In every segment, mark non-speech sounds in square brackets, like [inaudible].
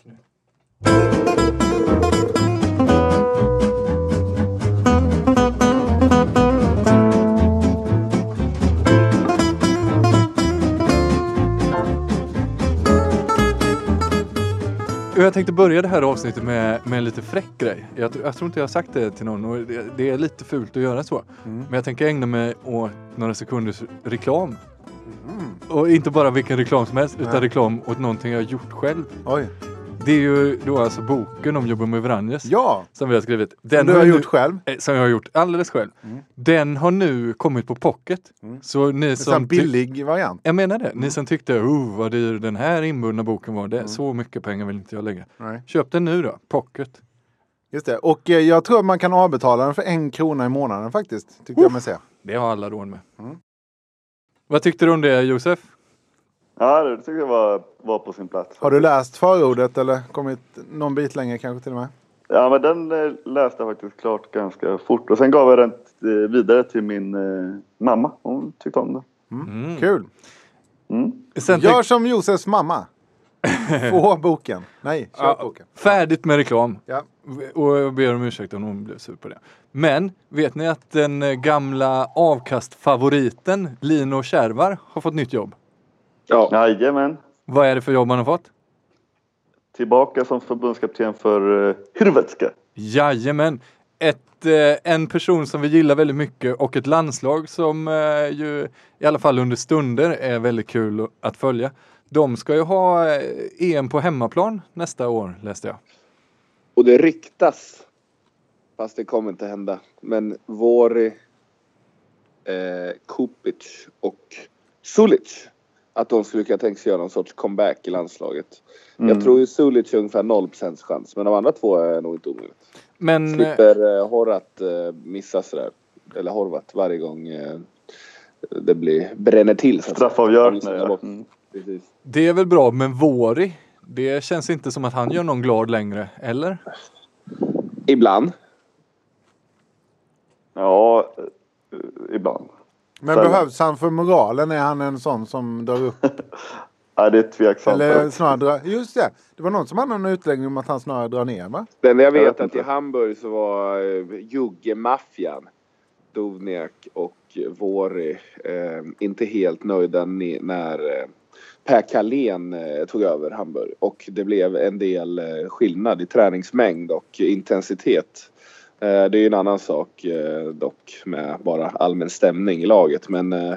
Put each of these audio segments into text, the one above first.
Och Jag tänkte börja det här avsnittet med, med en lite fräck grej. Jag, jag tror inte jag har sagt det till någon och det, det är lite fult att göra så. Men jag tänker ägna mig åt några sekunders reklam. Och inte bara vilken reklam som helst utan Nej. reklam åt någonting jag har gjort själv. Oj. Det är ju då alltså boken om med Vranjes. Ja, Som vi har skrivit. som du har nu- gjort själv. eh, Som jag har gjort alldeles själv. Den har nu kommit på pocket. Så ni En som... ty- billig variant. jag menar det. Ni som tyckte, oh vad dyr den här inbundna boken var. Det, Så mycket pengar vill inte jag lägga. Nej. Köp den nu då. Pocket. Just det. Och eh, jag tror att man kan avbetala den för en krona i månaden faktiskt. Tyckte jag mig se. Det har alla råd med. Vad tyckte du om det Josef? Ja, det tycker jag var, var på sin plats. Har du läst förordet eller kommit någon bit längre kanske till och med? Ja, men den eh, läste jag faktiskt klart ganska fort. Och sen gav jag den eh, vidare till min eh, mamma. Hon tyckte om den. Mm. Kul. Sen Gör som Josefs mamma. [laughs] Få boken. Nej, köp Ja, boken. Färdigt med reklam. Ja. Och jag ber om ursäkt om hon blev sur på det. Men vet ni att den gamla avkastfavoriten Lino Kärvar har fått nytt jobb? Ja. Jajamän. Vad är det för jobb han har fått? Tillbaka som förbundskapten för eh, Hrvatska. Jajamän! Ett, eh, en person som vi gillar väldigt mycket och ett landslag som eh, ju i alla fall under stunder är väldigt kul att följa. De ska ju ha eh, EM på hemmaplan nästa år läste jag. Och det ryktas, fast det kommer inte hända, men Vori, eh, Kupic och Sulic att de skulle kunna tänka sig göra någon sorts comeback i landslaget. Jag tror ju Sulic har ungefär 0% chans, men de andra två är nog inte omöjligt. Men eh, Slipper eh, Horat eh, missa sådär, eller Horvat varje gång eh, det blir, bränner till. Straffavgörande. Ja. Mm. Precis. det är väl bra, men Vori, det känns inte som att han gör någon glad längre, eller? Ibland. ja, eh, ibland. Men Stämmer. behövs han för moralen? Är han en sån som drar upp? [laughs] Ja, det är tveksamt. eller snarare drar... Just det. Det var någon som hade en utläggning om att han snarare drar ner va? Det enda jag Jag vet är att i. Hamburg så var eh, Jugge-maffian, Dovniak och Vori eh, inte helt nöjda när eh, Per Carlén eh, tog över Hamburg och det blev en del eh, skillnad i träningsmängd och intensitet. Eh, det är en annan sak eh, dock med bara allmän stämning i laget men eh,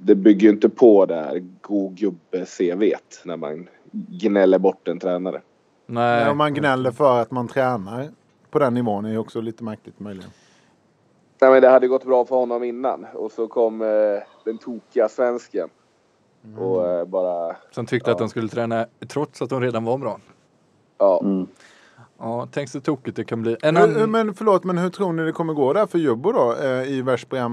det bygger ju inte på det här god gubbe CVt när man gnäller bort en tränare. Nej. Om man gnäller för att man tränar på den nivån är ju också lite märkligt möjligen. Nej men det hade gått bra för honom innan och så kom eh, den tokiga svensken. Och eh, bara, Som tyckte att de skulle träna trots att de redan var bra. ja. Mm. Ja, tänk så tokigt det kan bli. En Hur, annan... men förlåt, men hur tror ni det kommer gå där för Jubbo då eh, i?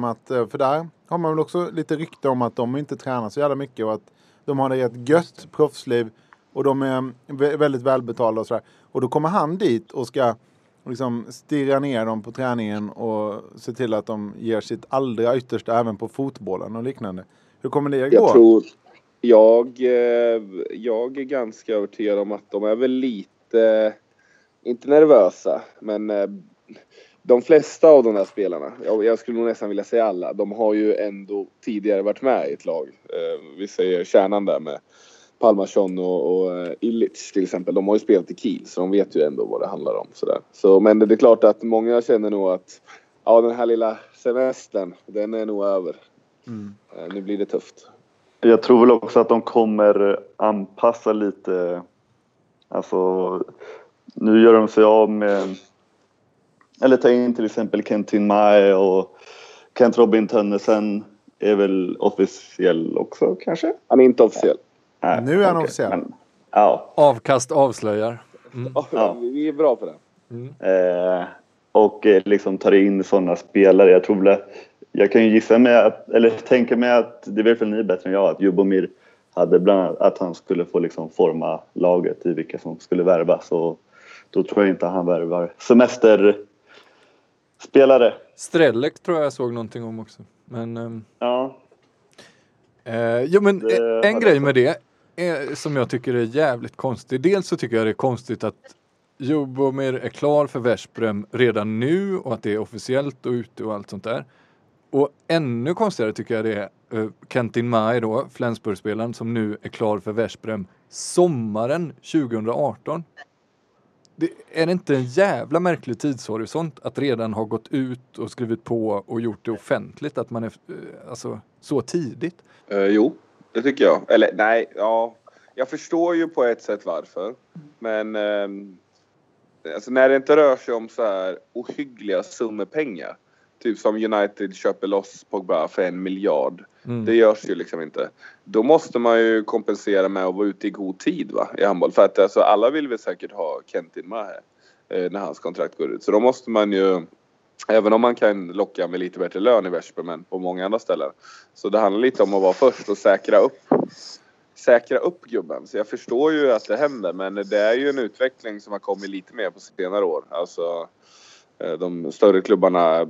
Att, eh, för där har man väl också lite rykte om att de inte tränar så jävla mycket och att de har det ett gött proffsliv och de är vä- väldigt välbetalda och sådär. Och då kommer han dit och ska liksom stirra ner dem på träningen och se till att de ger sitt allra yttersta även på fotbollen och liknande. Hur kommer det gå? Jag tror, jag, eh, jag är ganska övertygad om att de är väl lite, inte nervösa, men eh, de flesta av de här spelarna, jag, skulle nog nästan vilja säga alla, de har ju ändå tidigare varit med i ett lag. Eh, vi säger kärnan där med Palmarsson och, och uh, Illich till exempel. De har ju spelat i Kiel så de vet ju ändå vad det handlar om. Sådär. Så, men det är klart att många känner nog att ja, den här lilla semestern, den är nog över. Mm. Nu blir det tufft. Jag tror väl också att de kommer anpassa lite. Alltså, nu gör de sig av med eller ta in till exempel Kentin Mae och Kent Robin Tönnesen är väl officiell också kanske? Han är inte officiell. Nej, nu är han okay. officiell. Men, ja. Avkast avslöjar. Mm. Ja. Vi är bra på det. Mm. Eh, och eh, liksom tar in sådana spelare. Jag tror väl, jag kan ju gissa mig att, eller tänka mig att, det vet väl ni bättre än jag, att Jubomir hade bland annat att han skulle få liksom forma laget i vilka som skulle värvas och då tror jag inte han värvar semester spelare. Strelek tror jag jag såg någonting om också. Men, um, ja. Eh, jo men det en grej med det är, som jag tycker är jävligt konstigt. Dels så tycker jag det är konstigt att Jobomir är klar för Veszprem redan nu och att det är officiellt och ute och allt sånt där. Och ännu konstigare tycker jag det är uh, Kentin Mai då, Flensburgspelaren som nu är klar för Veszprem sommaren 2018. Det, är det inte en jävla märklig tidshorisont att redan ha gått ut och skrivit på och gjort det offentligt att man är eh, alltså, så tidigt? Eh, jo, det tycker jag. Eller nej, ja. Jag förstår ju på ett sätt varför. Men eh, alltså när det inte rör sig om så här ohyggliga summor pengar Typ som United köper loss Pogba för en miljard. Mm. Det görs ju liksom inte. Då måste man ju kompensera med att vara ute i god tid va, i handboll. För att alltså, alla vill väl säkert ha Kentin med här eh, när hans kontrakt går ut. Så då måste man ju Även om man kan locka med lite bättre lön i Veszprem på många andra ställen. Så det handlar lite om att vara först och säkra upp säkra upp gubben. Så jag förstår ju att det händer men det är ju en utveckling som har kommit lite mer på senare år. Alltså eh, de större klubbarna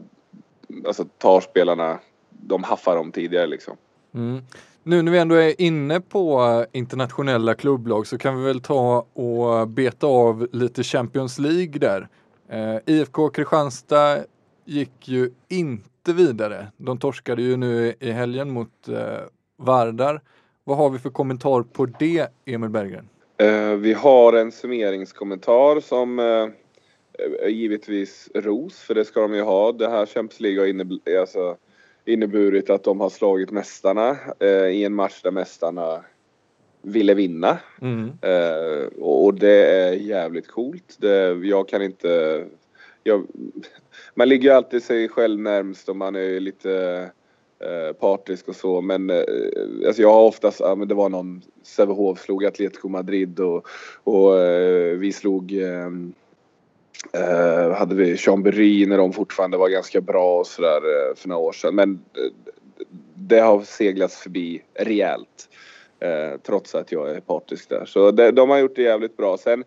alltså tar spelarna, de haffar dem tidigare liksom. Mm. Nu när vi ändå är inne på internationella klubblag så kan vi väl ta och beta av lite Champions League där. Eh, IFK Kristianstad gick ju inte vidare. De torskade ju nu i helgen mot eh, Vardar. Vad har vi för kommentar på det, Emil Berggren? Eh, vi har en summeringskommentar som eh, givetvis ros, för det ska de ju ha. Det här Champions League har innebur alltså, inneburit att de har slagit mästarna eh, i en match där mästarna ville vinna. Mm. Eh, och det är jävligt coolt. Det, jag kan inte... Jag, man ligger ju alltid sig själv närmst och man är lite eh, partisk och så men eh, alltså jag har oftast, ja, men det var någon Sävehof slog Atletico Madrid och, och eh, vi slog Eh, hade vi Chambéry när de fortfarande var ganska bra och sådär eh, för några år sedan. Men eh, det har seglats förbi rejält. Eh, trots att jag är partisk där. Så det, de har gjort det jävligt bra. Sen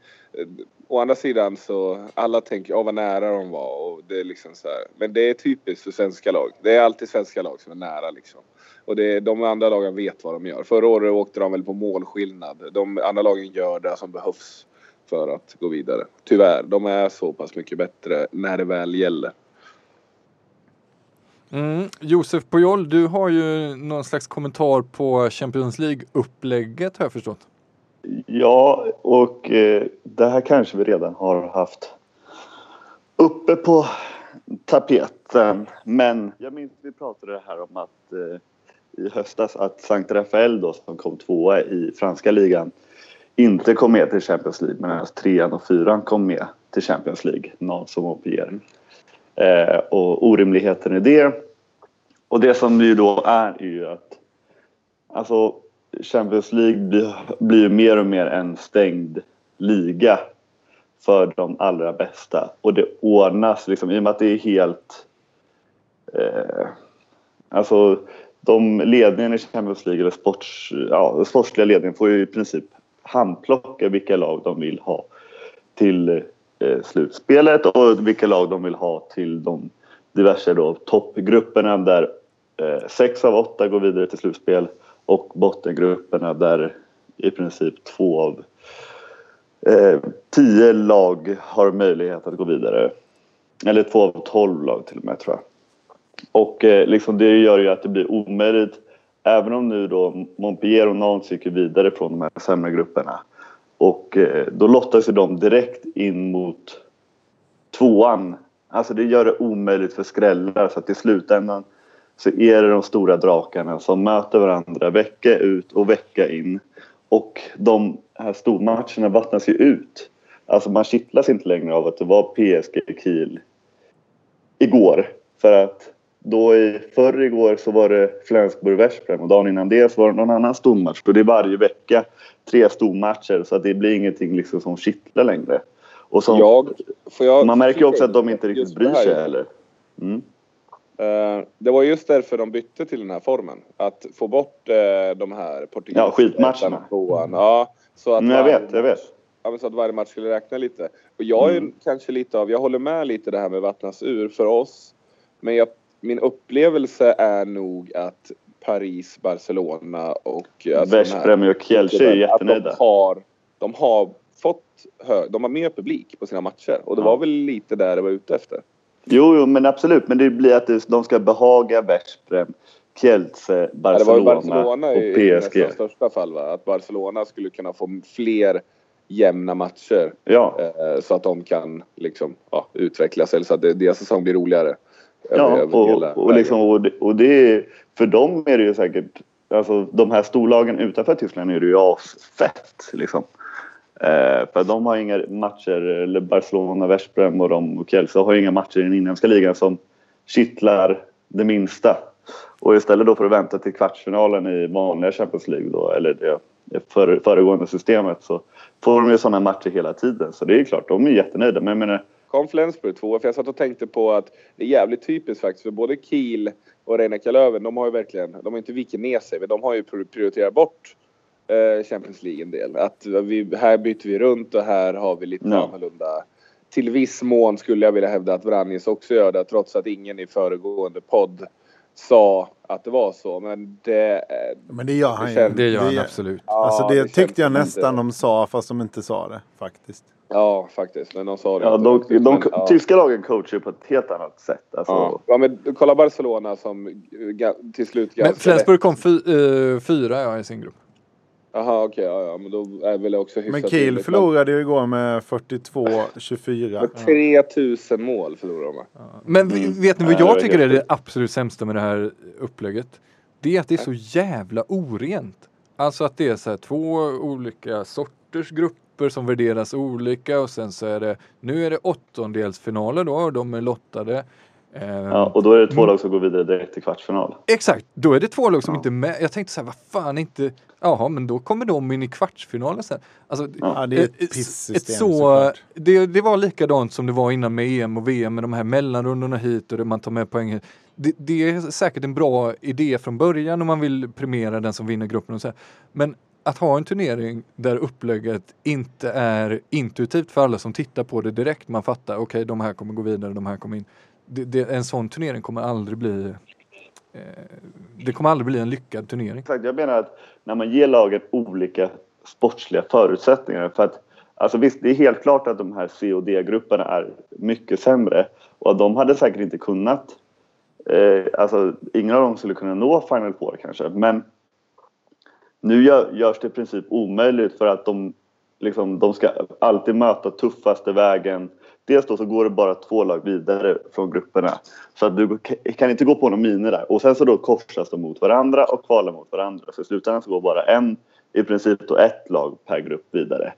å andra sidan så alla tänker åh vad nära de var och det är liksom så här. Men det är typiskt för svenska lag. Det är alltid svenska lag som är nära liksom. Och det, de andra lagen vet vad de gör. Förra året åkte de väl på målskillnad. De andra lagen gör det som behövs för att gå vidare. Tyvärr, de är så pass mycket bättre när det väl gäller. Mm. Josef Pujol, du har ju någon slags kommentar på Champions League-upplägget har jag förstått. Ja, och eh, det här kanske vi redan har haft uppe på tapeten. Men jag minns vi pratade här om att eh, i höstas att Sankt Rafael då som kom tvåa i franska ligan inte kom med till Champions League medan alltså trean och fyran kom med till Champions League, någon som Montpellier. Eh, och orimligheten i det. Och det som ju då är, är ju att alltså Champions League blir, blir mer och mer en stängd liga för de allra bästa. Och det ordnas liksom, i och med att det är helt... Eh, alltså de ledningen i Champions League, eller sports, ja, sportsliga ledningen får ju i princip handplocka vilka lag de vill ha till eh, slutspelet och vilka lag de vill ha till de diverse då, toppgrupperna där eh, sex av åtta går vidare till slutspel och bottengrupperna där i princip två av eh, tio lag har möjlighet att gå vidare. Eller två av tolv lag till och med tror jag. Och eh, liksom det gör ju att det blir omöjligt även om nu då Montpellier och Nantes gick vidare från de här sämre grupperna och eh, då lottas ju de direkt in mot tvåan. Alltså det gör det omöjligt för skrällar så att i slutändan så är det de stora drakarna som möter varandra vecka ut och vecka in. Och de här stormatcherna vattnas ju ut. Alltså man kittlas inte längre av att det var PSG Kiel igår. För att då i förr igår så var det Flensburg-Veszprem och dagen innan det så var det någon annan stormatch. Och det är varje vecka tre stormatcher så att det blir ingenting liksom som kittlar längre. Och som, Jag, jag man märker ju också att de inte riktigt bryr sig heller. Mm. Eh, det var just därför de bytte till den här formen. Att få bort uh, de här portugisiska Ja, skitmatcherna. tvåan. Ja, så att Men jag varje vet, jag vet. Ja, så att varje match skulle räkna lite. Och jag är Mm. kanske lite av, jag håller med lite det här med vattnas ur för oss. Men jag, min upplevelse är nog att Paris, Barcelona och alltså de här- Veszprem och Kielce är jättenöjda. De har, de har fått hö, de har mer publik på sina matcher. Och det Ja. var väl lite där det var ute efter. Jo, jo, men absolut. Men det blir att det- de ska behaga Veszprem, Kielce, Ja, det Barcelona, var ju Barcelona och i, i PSG. nästan största fall. Va? Att Barcelona skulle kunna få fler jämna matcher. Ja, Eh, så att de kan liksom, ja, utvecklas eller så att det, deras säsong blir roligare. Ja över hela och, och, liksom, och, det, och det för dem är det ju säkert, alltså de här storlagen utanför Tyskland är det ju asfett liksom. Eh, för de har inga matcher, eller Barcelona, Veszprem och de och Kielce har inga matcher i den inhemska ligan som kittlar det minsta. Och istället då för att vänta till kvartsfinalen i vanliga Champions League då, eller det, före, föregående systemet så får de ju sådana matcher hela tiden. Så det är klart, de är jättenöjda. Men jag menar, Kom Flensburg tvåa, för jag satt och tänkte på att det är jävligt typiskt faktiskt för både Kiel och Rhein Löven, de har ju verkligen, de har inte vikit ner sig, men de har ju pri- prioriterat bort eh, Champions League en del. Att vi, här byter vi runt och här har vi lite Ja. annorlunda. Till viss mån skulle jag vilja hävda att Vranjes också gör det, trots att ingen i föregående podd sa att det var så. Men det... eh, Men det gör han Det ju. känns- Det gör han absolut. Alltså ja, det, känns tyckte jag inte- nästan de sa fast de inte sa det faktiskt. Ja, faktiskt. Men de sa det ja, inte de, riktigt, de, men, ja. tyska lagen coachar på ett helt annat sätt. Alltså, Ja. ja, men kolla Barcelona som till slut Men Flensburg kom fy, eh, fyra ja, i sin grupp. Jaha okej, ja, ja, men då är väl också hyfsat Men Kiel förlorade ju igår med 42-24. Med 3000 mål förlorade de va? Men v- vet ni vad Ja, jag tycker är det absolut sämsta med det här upplägget? Det är att det är så jävla orent. Alltså att det är så här två olika sorters grupper som värderas olika och sen så är det, nu är det åttondelsfinaler då och de är lottade. Ehm, ja, och då är det två lag som går vidare direkt till kvartsfinal. Exakt, då är det två lag som Ja. inte är med. Jag tänkte så här, vad fan inte, jaha men då kommer de in i kvartsfinalen sen. Alltså, Ja, det är ett ett- pissystem ett så, det, det var likadant som det var innan med EM och VM med de här mellanrundorna hit och det man tar med poäng. Det, det är säkert en bra idé från början om man vill premiera den som vinner gruppen och så här. Men att ha en turnering där upplägget inte är intuitivt för alla som tittar på det direkt. Man fattar, okej de här kommer gå vidare, de här kommer in. Det, det, en sån turnering kommer aldrig bli eh, det kommer aldrig bli en lyckad turnering. Exakt, jag menar att när man ger lagen olika sportsliga förutsättningar. För att, alltså visst, det är helt klart att de här C och D-grupperna är mycket sämre. Och att de hade säkert inte kunnat... Eh, alltså, ingen av dem skulle kunna nå Final Four kanske. Men nu gör, görs det i princip omöjligt för att de, liksom, de ska alltid möta tuffaste vägen. Dels då så går det bara två lag vidare från grupperna. Så att du kan inte gå på några miner där. Och sen så då korsas de mot varandra och kvalar mot varandra. Så i slutändan så går bara en, i princip då ett lag per grupp vidare.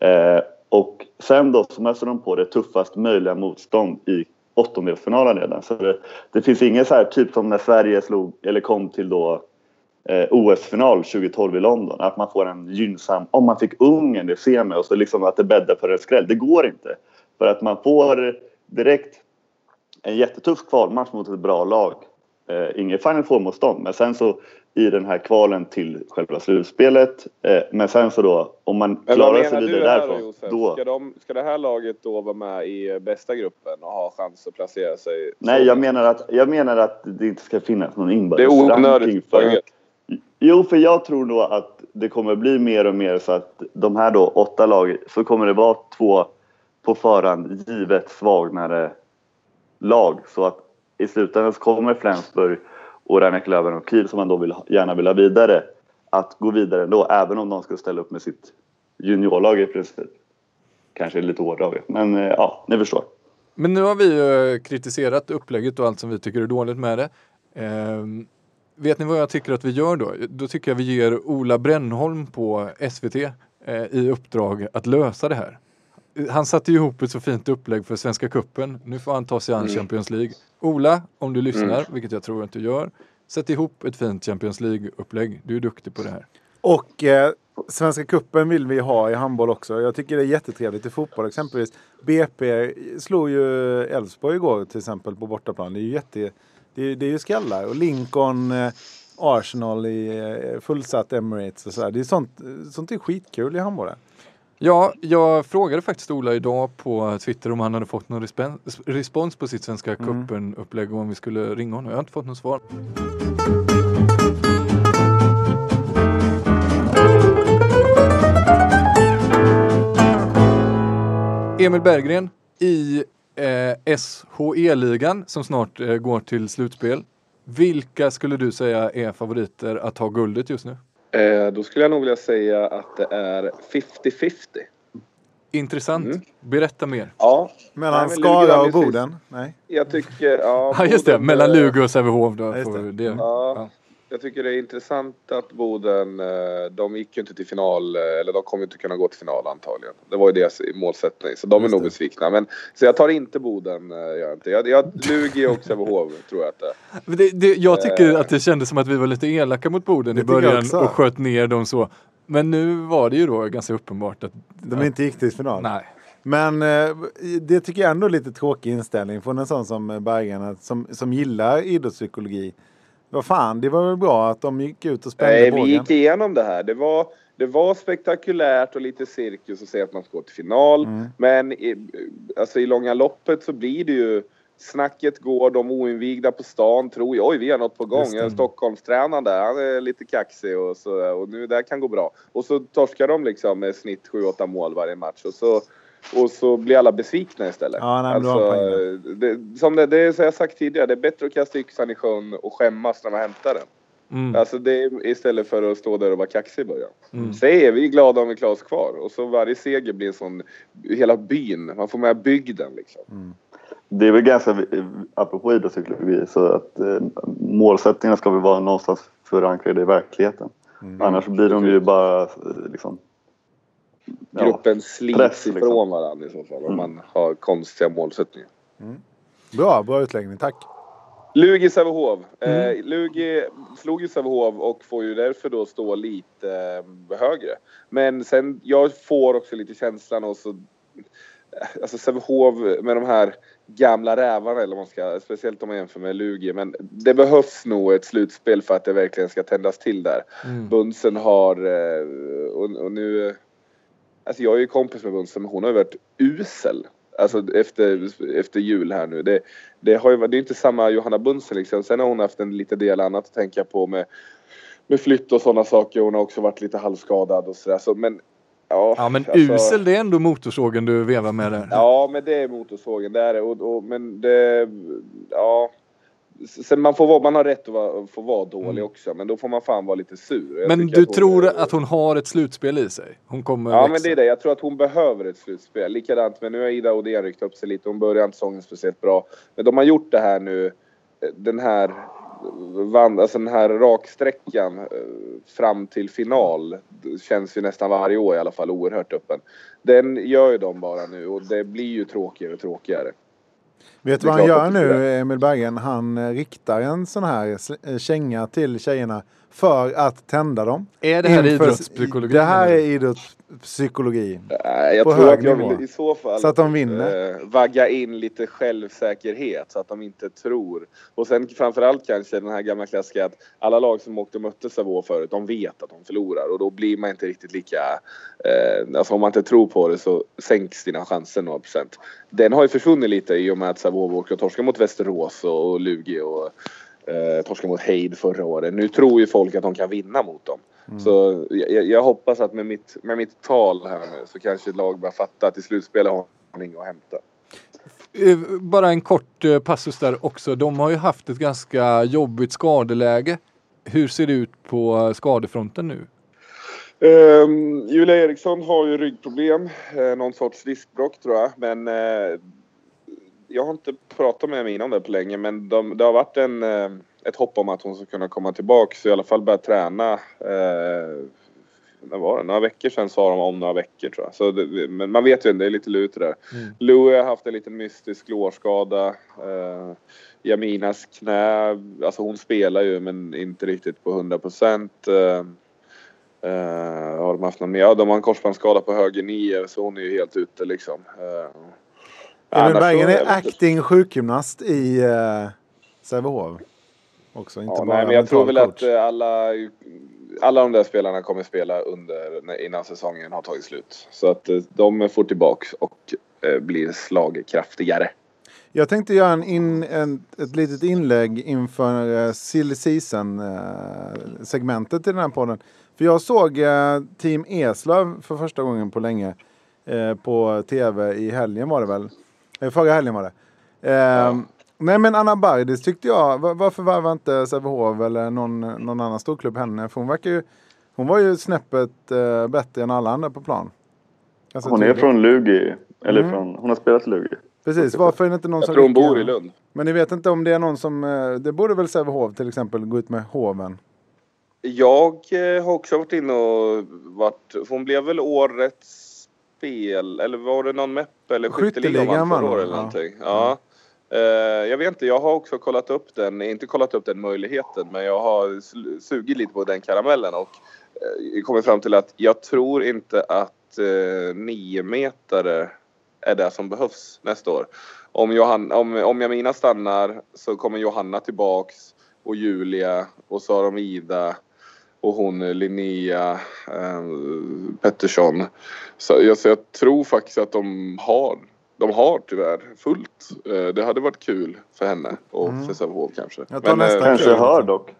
Eh, och sen då så möter de på det tuffast möjliga motstånd i åttondelsfinalen redan. Så det, det finns ingen så här typ som när Sverige slog, eller kom till då eh, OS-final 2012 i London. Att man får en gynnsam, om man fick Ungern i semi och så liksom att det bäddar för en skräll. Det går inte. För att man får direkt en jättetuff kvalmatch mot ett bra lag. Eh, inget Final Four-motstånd, men sen så i den här kvalen till själva slutspelet. Eh, men sen så då, om man klarar sig vidare därifrån, då... Ska, de, ska det här laget då vara med i eh, bästa gruppen och ha chans att placera sig? Nej, jag menar, att, jag menar att det inte ska finnas någon Det är inbördes onödigt. för... Jo, för jag tror då att det kommer bli mer och mer så att de här då åtta lag så kommer det vara två på förhand givet svagnare lag. Så att i slutändan så kommer Flensburg och Ranek Löven och Kiel som man då vill, gärna vill ha vidare att gå vidare ändå, även om de skulle ställa upp med sitt juniorlag i princip. Kanske lite hårdraget, men eh, ja, ni förstår. Men nu har vi ju eh, kritiserat upplägget och allt som vi tycker är dåligt med det. Ehm, vet ni vad jag tycker att vi gör då? Då tycker jag vi ger Ola Brännholm på SVT eh, i uppdrag att lösa det här. Han satte ihop ett så fint upplägg för Svenska Kuppen. Nu får han ta sig an mm. Champions League. Ola, om du lyssnar, mm. vilket jag tror att du gör, sätt ihop ett fint Champions League-upplägg. Du är duktig på det här. Och eh, Svenska Kuppen vill vi ha i handboll också. Jag tycker det är jättetrevligt i fotboll exempelvis. BP slog ju Elfsborg igår till exempel på bortaplan. Det är ju jätte... Det är, det är ju skallar. Och Lincoln, eh, Arsenal i eh, fullsatt Emirates och sådär. Det är sånt, sånt är skitkul i handbollen. Ja, jag frågade faktiskt Ola idag på Twitter om han hade fått någon respons på sitt Svenska mm. cupen-upplägg och om vi skulle ringa honom. Jag har inte fått något svar. Emil Berggren i eh, SHE-ligan som snart eh, går till slutspel. Vilka skulle du säga är favoriter att ta guldet just nu? Eh, då skulle jag nog vilja säga att det är 50-50. Intressant. Mm. Berätta mer. Ja. Mellan Skara och Boden? Nej. Jag tycker, ja. [laughs] ja just det, mellan Luleå och Sävehof. Ja, det. Det. Ja. Jag tycker det är intressant att Boden, eh, de gick ju inte till final, eh, eller de kommer inte kunna gå till final antagligen. Det var ju deras målsättning, så de är nog besvikna. Men, så jag tar inte Boden, eh, jag inte. Jag, jag Lugi och Sävehof tror jag att det, det, det Jag tycker att det kändes som att vi var lite elaka mot Boden i början och sköt ner dem så. Men nu var det ju då ganska uppenbart att... De inte gick till final? Nej. Men det tycker jag ändå är lite tråkig inställning från en sån som Bergen som, som gillar idrottspsykologi. Vad fan, det var väl bra att de gick ut och spände Nej, bågen. vi gick igenom det här. Det var, det var spektakulärt och lite cirkus att säga att man ska gå till final. Mm. Men i, alltså, i långa loppet så blir det ju Snacket går, de oinvigda på stan tror ju oj vi har något på gång. Stockholmstränaren där, han är lite kaxig och, så, och nu det här kan gå bra. Och så torskar de liksom med snitt 7-8 mål varje match och så och så blir alla besvikna istället. Ja, nej, alltså, det, som det, det som jag sagt tidigare, det är bättre att kasta yxan i sjön och skämmas när man hämtar den. Mm. Alltså det är istället för att stå där och vara kaxig i början. Mm. Säg är vi glada om vi klarar oss kvar. Och så varje seger blir en sån, hela byn, man får med bygden liksom. Mm. Det är väl ganska, apropå idrottspsykologi, så att eh, målsättningarna ska väl vara någonstans förankrade i verkligheten. Mm. Annars blir de ju bara eh, liksom gruppen slits press, ifrån liksom. varandra i så fall. Om mm. man har konstiga målsättningar. Mm. Bra, bra utläggning. Tack. Lugi Sävehof. Mm. Eh, Lugi slog ju Sävehof och får ju därför då stå lite eh, högre. Men sen, jag får också lite känslan och så... Alltså Sävehof med de här gamla rävarna eller man ska, speciellt om man jämför med Lugi. Men det behövs nog ett slutspel för att det verkligen ska tändas till där. Mm. Bunsen har, eh, och, och nu Alltså jag är ju kompis med Bunsen men hon har ju varit usel. Alltså efter, efter jul här nu. Det, det, har ju, det är inte samma Johanna Bunsen liksom. Sen har hon haft en liten del annat att tänka på med, med flytt och sådana saker. Hon har också varit lite halvskadad och sådär. Så, men Ja, ja men alltså, usel det är ändå motorsågen du vevar med där. Ja men det är motorsågen, det är det. Och, och, men det, ja Sen man, får vara, man har rätt att vara, få vara dålig mm. också, men då får man fan vara lite sur. Jag men du att tror är, att hon har ett slutspel i sig? Hon kommer Ja, växa. men det är det. Jag tror att hon behöver ett slutspel. Likadant, men nu har Ida Odén ryckt upp sig lite. Hon börjar inte säsongen speciellt bra. Men de har gjort det här nu, den här Vand, alltså den här raksträckan eh, fram till final känns ju nästan varje år i alla fall oerhört öppen. Den gör ju de bara nu och det blir ju tråkigare och tråkigare. Vet du vad han gör nu, Emil Bergen? Han eh, riktar en sån här eh, känga till tjejerna för att tända dem. Är det här idrottspsykologi? Det här är idrottspsykologi. Jag på tror att jag vill i så fall så att de vinner. Äh, vagga in lite självsäkerhet så att de inte tror. Och sen framförallt kanske den här gamla klassiska att alla lag som åkte och mötte Sävehof förut, de vet att de förlorar och då blir man inte riktigt lika... Eh, alltså om man inte tror på det så sänks dina chanser några procent. Den har ju försvunnit lite i och med att Sävehof åker och torskar mot Västerås och, Lugi och eh, torskade mot Heid förra året. Nu tror ju folk att de kan vinna mot dem. Mm. Så jag, jag, hoppas att med mitt, med mitt tal här nu så kanske lag börjar fatta att i slutspel har man inget att hämta. Eh, Bara en kort eh, passus där också. De har ju haft ett ganska jobbigt skadeläge. Hur ser det ut på eh, skadefronten nu? Um, Julia Eriksson har ju ryggproblem, eh, någon sorts diskbråck tror jag. Men eh, jag har inte pratat med Amina om det på länge men de, det har varit en, eh, ett hopp om att hon ska kunna komma tillbaka så i alla fall börja träna. Eh, när var det? Några veckor sedan sa de om några veckor tror jag. Så det, men man vet ju inte, det är lite lut det där. Mm. Louie har haft en liten mystisk lårskada. Eh, Jaminas knä, alltså hon spelar ju men inte riktigt på 100 procent. Eh, Eh, har de haft någon mer? Ja, de har en korsbandsskada på höger nio så hon är ju helt ute liksom. Uh, Elin Berggren är acting sjukgymnast i uh, Sävehof. Också, inte Ja, bara nej, men jag tror väl coach. att eh, alla, alla de där spelarna kommer spela under, innan säsongen har tagit slut. Så att eh, de får tillbaks och eh, blir slagkraftigare. Jag tänkte göra en in, en, ett litet inlägg inför uh, Silly Season-segmentet i den här podden. För jag såg eh, Team Eslöv för första gången på länge eh, på tv i helgen var det väl? Eh, förra helgen var det. Eh, Nej men Anna Bardis tyckte jag, va- varför varvar inte Sävehof eller någon, någon annan storklubb henne? För hon verkar ju, hon var ju snäppet eh, bättre än alla andra på plan. Ganska Hon är tydligt. från Lugi. Eller Mm. från, hon har spelat i Lugi. Precis, varför är det inte någon Jag som tror hon bor i? Lund. Men ni vet inte om det är någon som, eh, det borde väl Sävehof till exempel gå ut med hoven? Jag eh, har också varit inne och varit, hon blev väl årets spel, eller var det någon MEP eller Skytteligan förra året eller ja. någonting? Ja. Eh, Eh, jag vet inte, jag har också kollat upp den, inte kollat upp den möjligheten men jag har sugit lite på den karamellen och eh, kommit fram till att jag tror inte att eh, nio metare är det som behövs nästa år. Om, Johan, om, om Jamina stannar så kommer Johanna tillbaks och Julia och så har de Ida och hon Linnea eh, Pettersson. Så, jag, så jag tror faktiskt att de har, de har tyvärr fullt. Eh, det hade varit kul för henne och för Sävehof kanske. Jag tar nästa eh, Kanske kul. hör dock.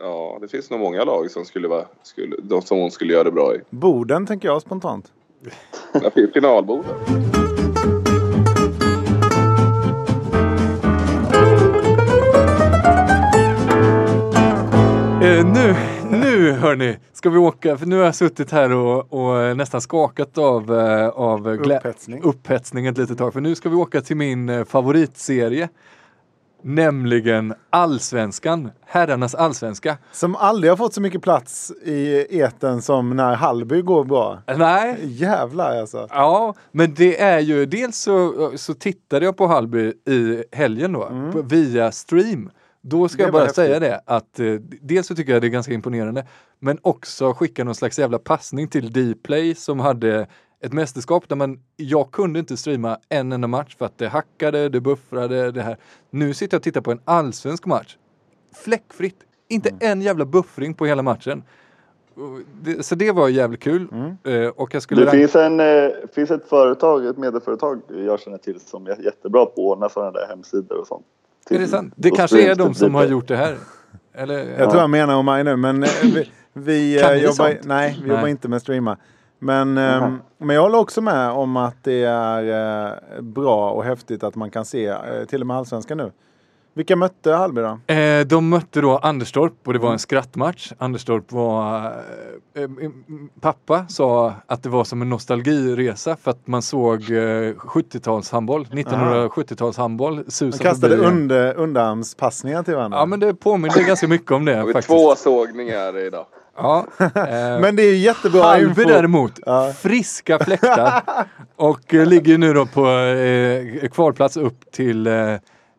ja, det finns nog många lag som skulle vara, skulle, som hon skulle göra det bra i. Boden tänker jag spontant. Ja, hörni, ska vi åka, för nu har jag suttit här och, och nästan skakat av, eh, av Upphetsning. upphetsning ett litet tag. För nu ska vi åka till min eh, favoritserie. Nämligen Allsvenskan, herrarnas allsvenska. Som aldrig har fått så mycket plats i eten som när Hallby går bra. Nej, Jävlar alltså. Ja, men det är ju dels så, så tittade jag på Hallby i helgen då, på, via stream. Då ska jag bara häftigt. säga det att eh, dels så tycker jag det är ganska imponerande, men också skicka någon slags jävla passning till Dplay som hade ett mästerskap där man, jag kunde inte streama en enda match för att det hackade, det buffrade, det här. Nu sitter jag och tittar på en allsvensk match. Fläckfritt. Inte Mm. en jävla buffring på hela matchen. Så det var jävligt kul. Mm. Eh, och jag skulle Det finns, en, eh, finns ett företag, ett medieföretag jag känner till som är jättebra på att ordna sådana där hemsidor och sånt. Är det sant? Det kanske är de som har gjort det här. Eller? Jag tror jag menar om mig nu men eh, vi, vi eh, ni jobbar, nej, vi Nej. jobbar inte med streama. Men, ehm, men jag håller också med om att det är bra och häftigt att man kan se till och med allsvenskan nu. Vilka mötte Hallby då? Eh, de mötte då Anderstorp och det var en skrattmatch. Anderstorp var... Eh, eh, pappa sa att det var som en nostalgiresa för att man såg eh, 70-tals handboll, 1970-tals handboll De susa kastade förbi. under, underarmspassningar till varandra. Ja men det påminner [laughs] ganska mycket om det Har vi faktiskt. två sågningar idag. Ja, [laughs] eh, Men det är jättebra Hallby info. däremot, Ja. friska [laughs] fläktar. och eh, ligger nu då på eh, kvalplats upp till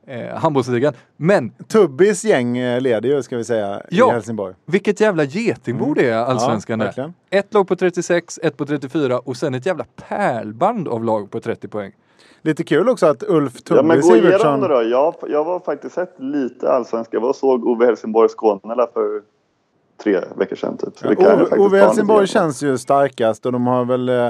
eh, handbollsligan. Men Tubbis gäng eh, leder ju ska vi säga Ja. i Helsingborg. vilket jävla getingbo det är allsvenskan Ja, där. verkligen. Ett lag på 36, ett på 34 och sen ett jävla pärlband av lag på 30 poäng. Lite kul också att Ulf Ja men gå igenom det då. Jag, jag var faktiskt sett lite allsvenska. Jag såg Ove Helsingborg Skåne för tre veckor sedan typ. Så jag Ove, Ove Helsingborg känns ju starkast och de har väl eh,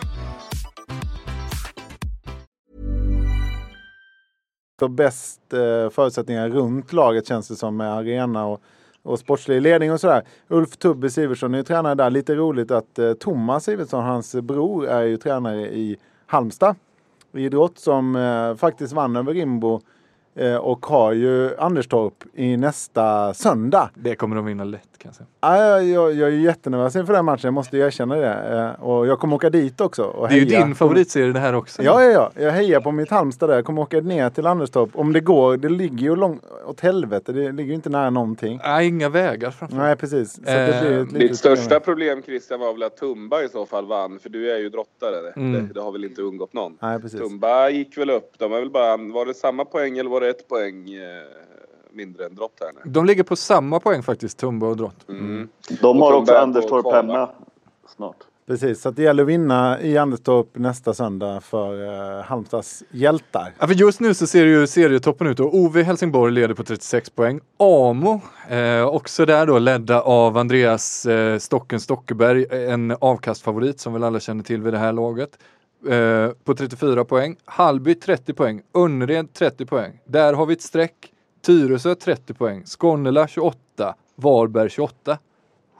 Så bäst eh, förutsättningar runt laget känns det som med arena och, och sportslig ledning och sådär. Ulf Tubbe Siversson är ju tränare där. Lite roligt att eh, Thomas Siversson, hans bror, är ju tränare i Halmstad idrott som eh, faktiskt vann över Rimbo eh, och har ju Anderstorp i nästa söndag. Det kommer de vinna lätt kan jag säga. Ja, jag, jag, är jättenervös inför den matchen, jag måste erkänna det. Eh, och jag kommer åka dit också. Och Det är ju heja din på- favoritserie det här också. Ja, ja, ja. Jag hejar på mitt Halmstad där. Jag kommer åka ner till Anderstorp. Om det går. Det ligger ju långt åt helvete. Det ligger ju inte nära någonting. Nej, inga vägar framförallt. Nej, precis. Så Eh, det blir ett Ditt största problem. problem Christian var väl att Tumba i så fall vann, för du är ju drottare. Mm. Det, det har väl inte undgått någon. Nej, precis. Tumba gick väl upp. De är väl bara, var det samma poäng eller var det ett poäng eh, mindre än drott här nu? De ligger på samma poäng faktiskt, Tumba och Drott. Mm. De har också Anderstorp hemma snart. Precis, så att det gäller att vinna i Anderstorp nästa söndag för uh, Halmstads hjältar. Ja, för just nu så ser ju serietoppen ut och OV Helsingborg leder på 36 poäng. Amo, eh, också där då ledda av Andreas eh, Stocken Stockeberg, en avkastfavorit som väl alla känner till vid det här laget. Eh, på 34 poäng. Hallby 30 poäng. Önnered 30 poäng. Där har vi ett streck. Tyresö 30 poäng. Skonnela 28. Varberg 28.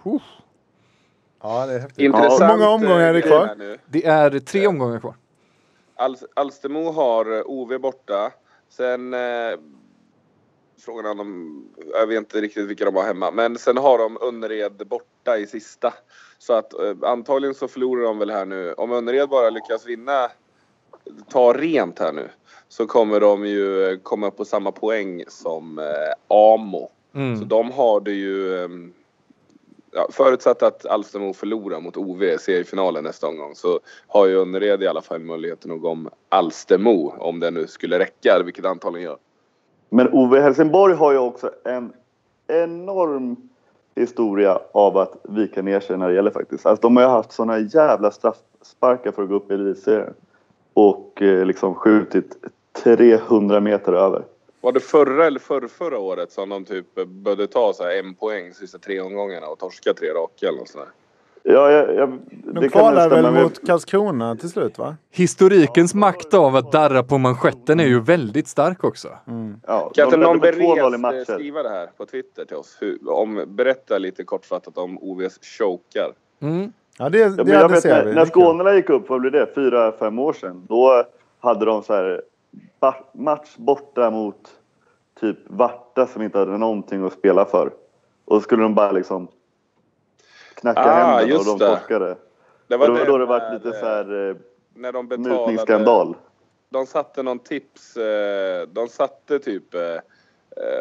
Huh. Ja, det är häftigt. Intressant. Hur många omgångar är det eh, kvar? Det är tre omgångar kvar. Al Alstermo har eh, OV borta. Sen eh, frågan är om de, jag vet inte riktigt vilka de har hemma. Men sen har de Önnered borta i sista. Så att eh, antagligen så förlorar de väl här nu. Om Önnered bara lyckas vinna, ta rent här nu. Så kommer de ju eh, komma på samma poäng som eh, Amo. Så Mm. de har det ju... ehm, Ja, förutsatt att Alstermo förlorar mot OV i seriefinalen nästa omgång så har ju Önnered i alla fall möjligheten att gå om Alstermo om det nu skulle räcka, vilket det antagligen gör. Men Ove Helsingborg har ju också en enorm historia av att vika ner sig när det gäller faktiskt. Alltså de har ju haft såna jävla straffsparkar för att gå upp i elitserien. Och eh, liksom skjutit 300 meter över. Var det förra eller förra, förra året som de typ började ta så här en poäng sista tre omgångarna och torska tre raka eller något sånt där? Ja, jag, jag, De kvalar väl mot Karlskrona till slut va? Historikens makt av att darra på manschetten är ju väldigt stark också. Ja, Kan inte någon med matcher. skriva det här på Twitter till oss? Hur, om, berätta lite kortfattat om OVs chokar. Mm. Ja, det, Ja, det, jag det vet, ser när, vi. när. Skånela gick upp, vad blev det, fyra, fem år sedan. Då hade de så här match borta mot typ Varta som inte hade någonting att spela för. Och så skulle de bara liksom knacka Ah, hem den och de det. torskade. Det var det då det var när, lite så här eh, När de betalade... mutningsskandal. de satte någon tips. Eh, de satte typ eh,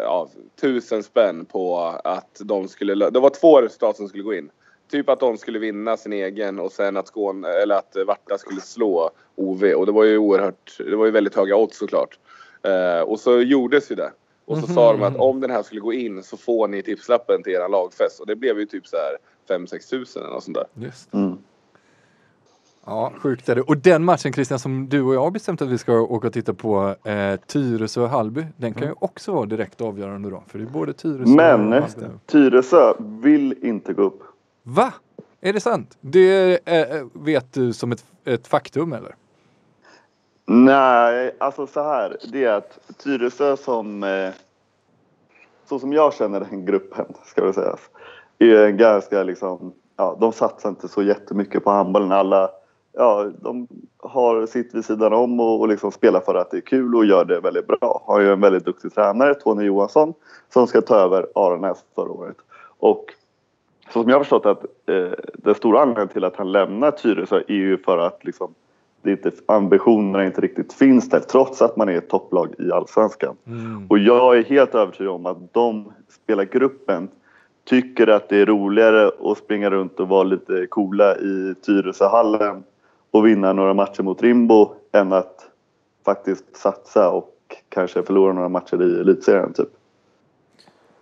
ja, tusen spänn på att de skulle... Det var två resultat som skulle gå in. Typ att de skulle vinna sin egen och sen att Skåne, eller att Varta skulle slå OV. Och det var ju oerhört... Det var ju väldigt höga odds såklart. Eh, och så gjordes ju det. Och så sa de att om den här skulle gå in så får ni tipslappen till er lagfest. Och det blev ju typ så här 5-6 tusen eller något sånt där. Just. Mm. Ja, sjukt är det. Och den matchen Christian som du och jag har bestämt att vi ska åka och titta på, eh, Tyresö och Hallby, den kan ju också vara direkt avgörande då. För det är både Tyresö Men och Hallby. Tyresö vill inte gå upp. Va? Är det sant? Det eh, eh, vet du som ett, ett faktum eller? Nej, alltså så här. Det är att Tyresö som... Eh, så som jag känner den gruppen, ska det sägas, är en ganska liksom... Ja, de satsar inte så jättemycket på handbollen. Alla, ja, de har sitt vid sidan om och, och liksom spelar för att det är kul och gör det väldigt bra. Har ju en väldigt duktig tränare, Tony Johansson, som ska ta över Aranäs förra året. Och så som jag har förstått att eh, den stora anledningen till att han lämnar Tyresö är ju för att liksom, det inte, ambitionerna inte riktigt finns där trots att man är ett topplag i Allsvenskan. Och jag är helt övertygad om att de spelargruppen tycker att det är roligare att springa runt och vara lite coola i Tyresöhallen och vinna några matcher mot Rimbo än att faktiskt satsa och kanske förlora några matcher i elitserien typ.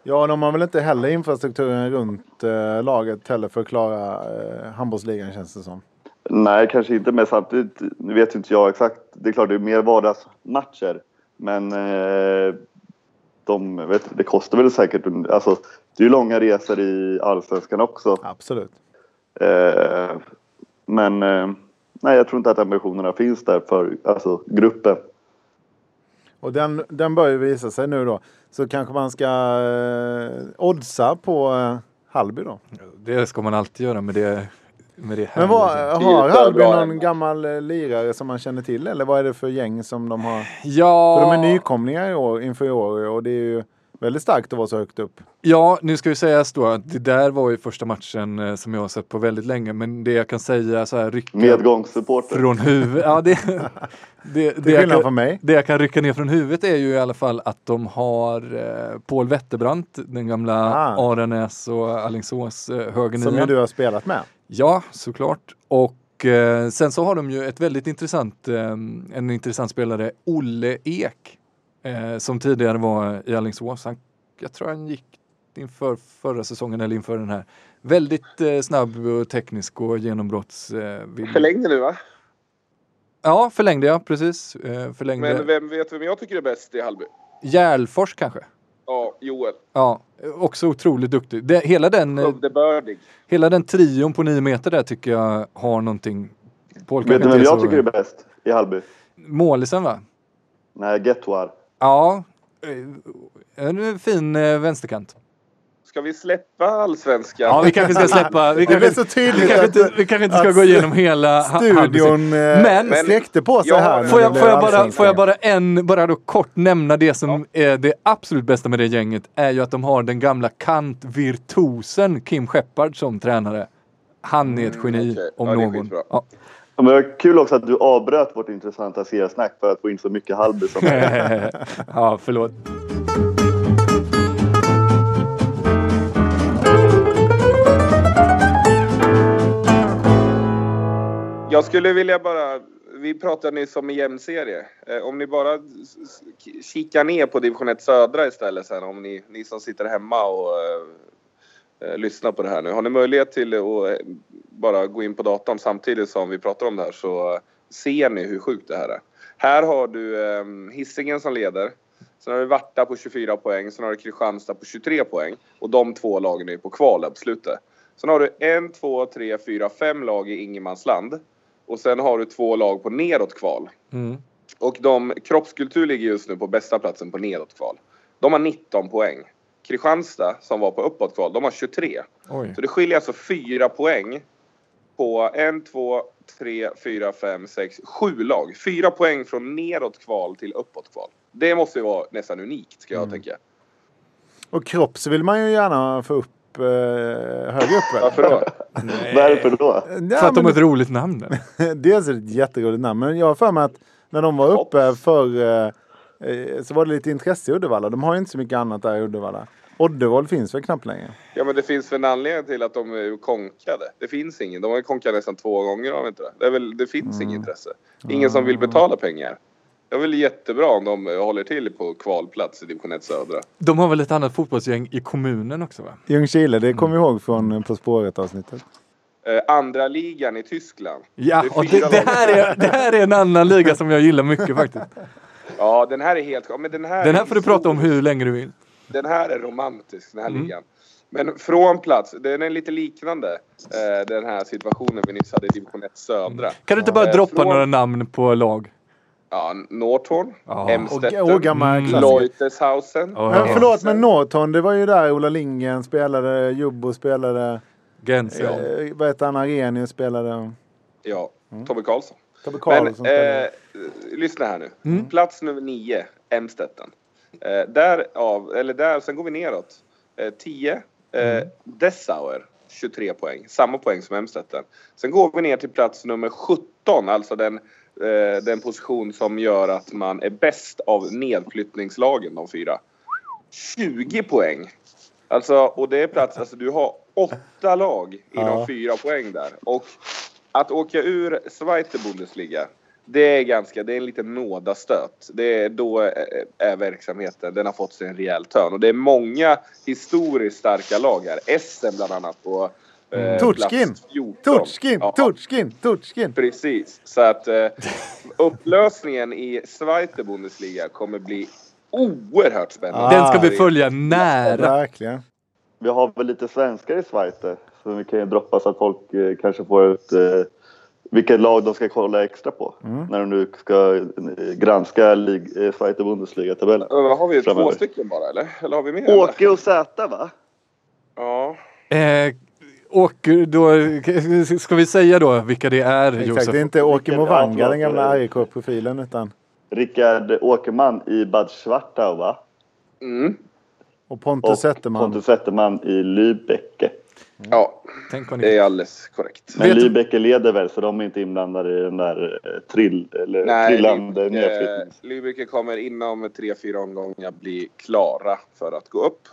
Ja, de har väl inte heller infrastrukturen runt eh, laget heller för att klara eh, handbollsligan känns det som. Nej, kanske inte. Men samtidigt, nu vet inte jag exakt. Det är klart det är mer vardagsmatcher. Men eh, de, vet, det kostar väl säkert... Alltså, det är ju långa resor i Allsvenskan också. Absolut. Eh, men eh, nej, jag tror inte att ambitionerna finns där för alltså, gruppen. Och den, den bör ju visa sig nu då. Så kanske man ska eh, oddsa på eh, Hallby då. Det ska man alltid göra med det, med det här. Men vad, har Hallby någon gammal eh, lirare som man känner till? Eller vad är det för gäng som de har? Ja, För de är nykomlingar i år, inför i år och det är ju väldigt starkt att vara så högt upp. Ja, nu ska ju sägas då att det där var ju första matchen eh, som jag har sett på väldigt länge. Men det jag kan säga så här, rycka Medgångssupporter. från huvudet. Ja, det, det, [laughs] det, Till jag kan, mig. det jag kan rycka ner från huvudet är ju i alla fall att de har eh, Paul Wetterbrandt, den gamla Ah. Aranäs och Alingsås eh, högernia. Som ju du har spelat med. Ja, såklart. Och eh, sen så har de ju ett väldigt intressant, eh, en intressant spelare, Olle Ek, eh, som tidigare var i Alingsås. Han, jag tror han gick inför förra säsongen eller inför den här. Väldigt eh, snabb och teknisk och genombrotts... Eh. Förlängde nu va? Ja, förlängde jag, precis. Eh, förlängde. Men vem vet vem jag tycker är bäst i Hallby? Järlfors kanske? Ja, Joel. Ja, också otroligt duktig. Det, hela, den, eh, hela den trion på nio meter där tycker jag har någonting. Paul Vet du vem jag så- tycker är bäst i Hallby? Målisen va? Nej, Gettoar. Ja, eh, en fin eh, vänsterkant. Ska vi släppa allsvenskan? Ja, vi kanske ska släppa. Vi [laughs] kanske, så tydligt vi kanske att, inte, vi kanske inte ska gå igenom hela studion eh, Men- släckte på sig Ja, här. Får jag, får, jag bara, får jag bara en, bara då kort nämna det som är det absolut bästa med det gänget är ju att de har den gamla kantvirtuosen Kim Shepard som tränare. Han är ett geni Mm, okej. om Ja, det är någon. Ja. Men det var kul också att du avbröt vårt intressanta seriesnack för att få in så mycket Hallby som möjligt. [laughs] ja, förlåt. Jag skulle vilja bara... Vi pratade nyss om en jämn serie. Eh, om ni bara kikar ner på division 1 södra istället sen, om ni, ni som sitter hemma och eh, eh, lyssnar på det här nu. Har ni möjlighet till att eh, bara gå in på datorn samtidigt som vi pratar om det här så eh, ser ni hur sjukt det här är. Här har du eh, Hisingen som leder. Sen har du Varta på 24 poäng. Sen har du Kristianstad på 23 poäng. Och de två lagen är på kvaluppslutet. Sen har du en, två, tre, fyra, fem lag i ingenmansland. Och sen har du två lag på nedåt kval. Mm. Och de, kroppskultur ligger just nu på bästa platsen på nedåt kval. De har 19 poäng. Kristianstad som var på uppåt kval, de har 23. Oj. Så det skiljer alltså fyra poäng på en, två, tre, fyra, fem, sex, sju lag. Fyra poäng från nedåt kval till uppåt kval. Det måste ju vara nästan unikt ska jag tänka. Och kropp så vill man ju gärna få upp eh, högre upp väl? Varför då? [laughs] Varför då? Ja, För att de har ett roligt namn. [laughs] Dels är det ett jätteroligt namn, men jag har för mig att när de var uppe för eh, eh, så var det lite intresse i Uddevalla. De har ju inte så mycket annat där i Uddevalla. Oddevold finns väl knappt längre. Ja men det finns väl en anledning till att de är konkade. Det finns ingen. De har ju konkat nästan två gånger har de inte det? Det, är väl, det finns inget intresse. Ingen som vill betala pengar. Det är väl jättebra om de håller till på kvalplats i division 1 södra. De har väl ett annat fotbollsgäng i kommunen också va? Ljungskile, det kommer vi ihåg från eh, På spåret avsnittet. Eh, andra ligan i Tyskland. Ja, Det är och det, det, här är, det här är en annan liga som jag gillar mycket faktiskt. Ja, den här är helt... Men den här, Den här är får du prata om hur länge du vill. Den här är romantisk, den här Mm. ligan. Men från plats, den är lite liknande eh, den här situationen vi nyss hade i division 1 södra. Kan du inte bara Eh, droppa från- några namn på lag? Ja, Northorn, Ja. Emstetten, och klassiker. Leutershausen. Ja. Men förlåt, men Norton, det var ju där Ola Lindgren spelade, Jubbo spelade, Gens, ja. eh, vad heter han, Arrhenius spelade, Ja, Tobbe Karlsson. Tobbe Men Karlsson spelade. eh, lyssna här nu. Mm. Plats nummer nio, Emstetten. Eh, där av, eller där, sen går vi neråt. Eh, 10, eh, Dessauer, 23 poäng. Samma poäng som Emstetten. Sen går vi ner till plats nummer 17, alltså den, eh, den position som gör att man är bäst av nedflyttningslagen, de fyra. 20 poäng. Alltså, och det är plats, alltså du har åtta lag inom Ja. fyra poäng där. Och att åka ur Zweite Bundesliga, det är ganska, det är en liten nådastöt. Det är, då är, är verksamheten, den har fått sig en rejäl törn. Och det är många historiskt starka lag här. Essen bland annat på eh, 14. Tutskin, Ja, Tutskin, Tutskin! Precis. Så att eh, upplösningen i Zweite Bundesliga kommer bli oerhört spännande. Den ska vi Ah. följa nära. Verkligen. Vi har väl lite svenskar i Schweiz så vi kan ju droppa så att folk eh, kanske får ett eh, vilket lag de ska kolla extra på när de nu ska eh, granska lig- eh, Zweite Bundesliga-tabellen. Har vi två Framöver. stycken bara eller? Eller har vi mer? eller? Åke och Zäta va? Ja. Eh, och då [laughs] ska vi säga då vilka det är, Exakt, Josef? det är inte Åke Movanga, ja, den gamla. AIK-profilen, utan Rickard Åkerman i Bad Schwartau va? Mm. och Pontus Zetterman. Pontus Zetterman i Lübecke. Ja, Tänk vad det är alldeles korrekt. Men Vet- Lübecke leder väl så de är inte inblandade i den där eh, trill, eller trillande Lübeck- nedflyttning. Lübeck kommer inom tre, fyra omgångar bli klara för att gå upp.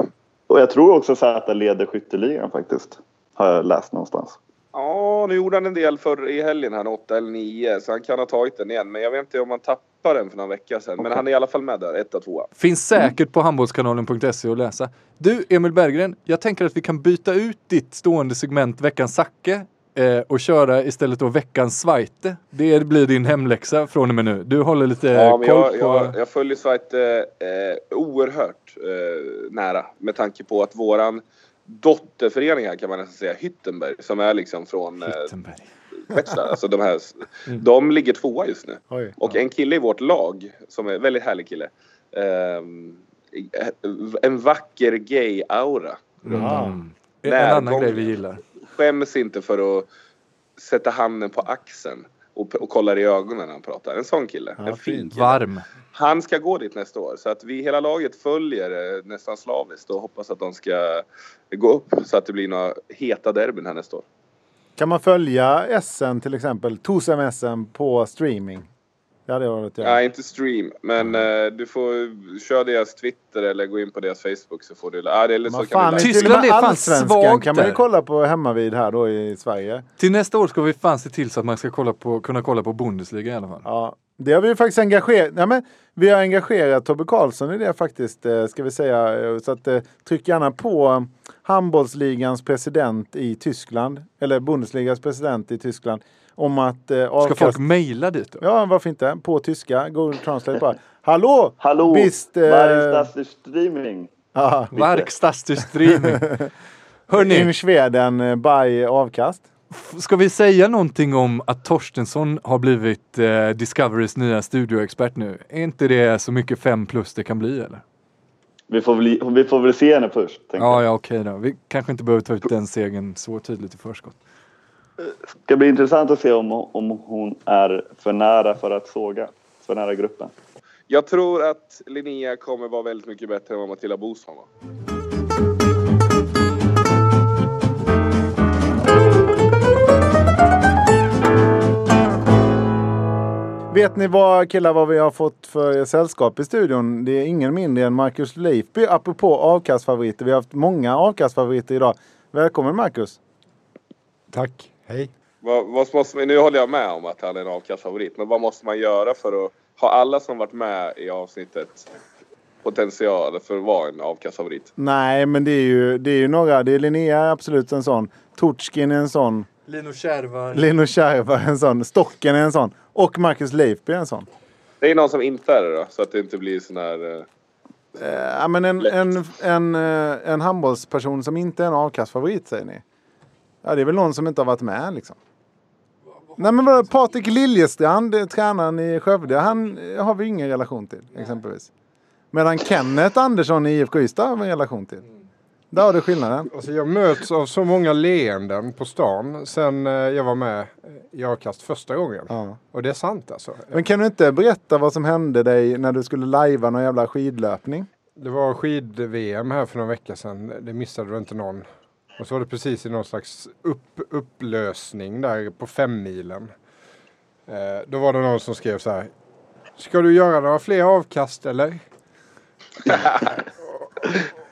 Och jag tror också Zäta leder skytteligan faktiskt. Har jag läst någonstans. Ja, nu gjorde han en del för i helgen här, 8 eller 9, så han kan ha tagit den igen. Men jag vet inte om han tappade den för några veckor sedan. Men han är i alla fall med där, 1 och 2. Finns säkert på handbollskanalen.se att läsa. Du, Emil Berggren, jag tänker att vi kan byta ut ditt stående segment Veckans Zacke eh, och köra istället då Veckans Zweite. Det blir din hemläxa från och med nu. Du håller lite Ja, koll jag, på... jag, jag följer Zweite eh, oerhört eh, nära med tanke på att våran dotterförening här kan man nästan säga, Hyttenberg, som är liksom från eh, Wittenberg. Wetzlar, alltså de här, [laughs] de ligger tvåa just nu. Oj. Och en kille i vårt lag, som är en väldigt härlig kille, ehm, en vacker gay-aura. Mm. En annan grej vi gillar. Skäms inte för att sätta handen på axeln och, och kollar i ögonen när han pratar. En sån kille. en fin kille. Varm. Han ska gå dit nästa år. Så att vi hela laget följer eh, nästan slaviskt och hoppas att de ska gå upp så att det blir några heta derbyn här nästa år. Kan man följa SM till exempel, Tosem SM på streaming? Det hade jag varit göra. Nej, inte stream. Men eh, du får köra deras Twitter eller gå in på deras Facebook så får du... Ah, det är, så kan fan, och Tyskland är fan svagt kan man ju där. kolla på hemmavid här då i Sverige. Till nästa år ska vi fan se till så att man ska kolla på, kunna kolla på Bundesliga i alla fall. Ja, det har vi ju faktiskt engagerat. Ja, men vi har engagerat Tobbe Karlsson i det faktiskt, eh, ska vi säga. Eh, Så att, eh, tryck gärna på handbollsligans president i Tyskland, eller Bundesligas president i Tyskland, om att eh, Ska avkast... folk mejla dit då? Ja, varför inte? På tyska, Google Translate bara. Hallå! Hallå! Visst, eh, Var är das streaming? Ja, Verkstadstreaming. [laughs] Hörni, in Sweden eh, by avkast. ska vi säga någonting om att Torstensson har blivit eh, Discoverys nya studioexpert nu? Är inte det så mycket fem plus det kan bli eller? Vi får väl, vi får väl se henne först. Ja, jag. ja okej då. Vi kanske inte behöver ta ut den segern så tydligt i förskott. Ska bli intressant att se om, om hon är för nära för att såga. För nära gruppen. Jag tror att Linnea kommer vara väldigt mycket bättre än vad Matilda Bosman var. Vet ni vad killar vad vi har fått för sällskap i studion? Det är ingen mindre än Marcus Leifby apropå avkastfavoriter. Vi har haft många avkastfavoriter idag. Välkommen Marcus! Tack, hej. Vad, vad måste, nu håller jag med om att han är en avkastfavorit. Men vad måste man göra för att ha alla som varit med i avsnittet potential för att vara en avkastfavorit? Nej, men det är ju, det är ju några. Det är Linnea absolut en sån. Tortskin är en sån. Lino Kärva. Lino Kärva är en sån. Stocken är en sån. Och Marcus Leifby är en sån. Det är någon som inte är det då, så att det inte blir sån här... eh, Eh, Ja, men en, en, en, eh, en handbollsperson som inte är en avkastfavorit säger ni? Ja, det är väl någon som inte har varit med liksom. Nej men vadå, Patrik Liljestrand, tränaren i Skövde, han eh, har vi ingen relation till exempelvis. Medan Kenneth Andersson i IFK Ystad har vi en relation till. Där har du skillnaden. Alltså jag möts av så många leenden på stan sen eh, jag var med i Avkast första gången. Ja. Och det är sant alltså. Men kan du inte berätta vad som hände dig när du skulle lajva någon jävla skidlöpning? Det var skid-VM här för några veckor sedan. Det missade du inte någon. Och så var det precis i någon slags upp, upplösning där på femmilen. Eh, då var det någon som skrev så här. Ska du göra några fler avkast eller? [laughs]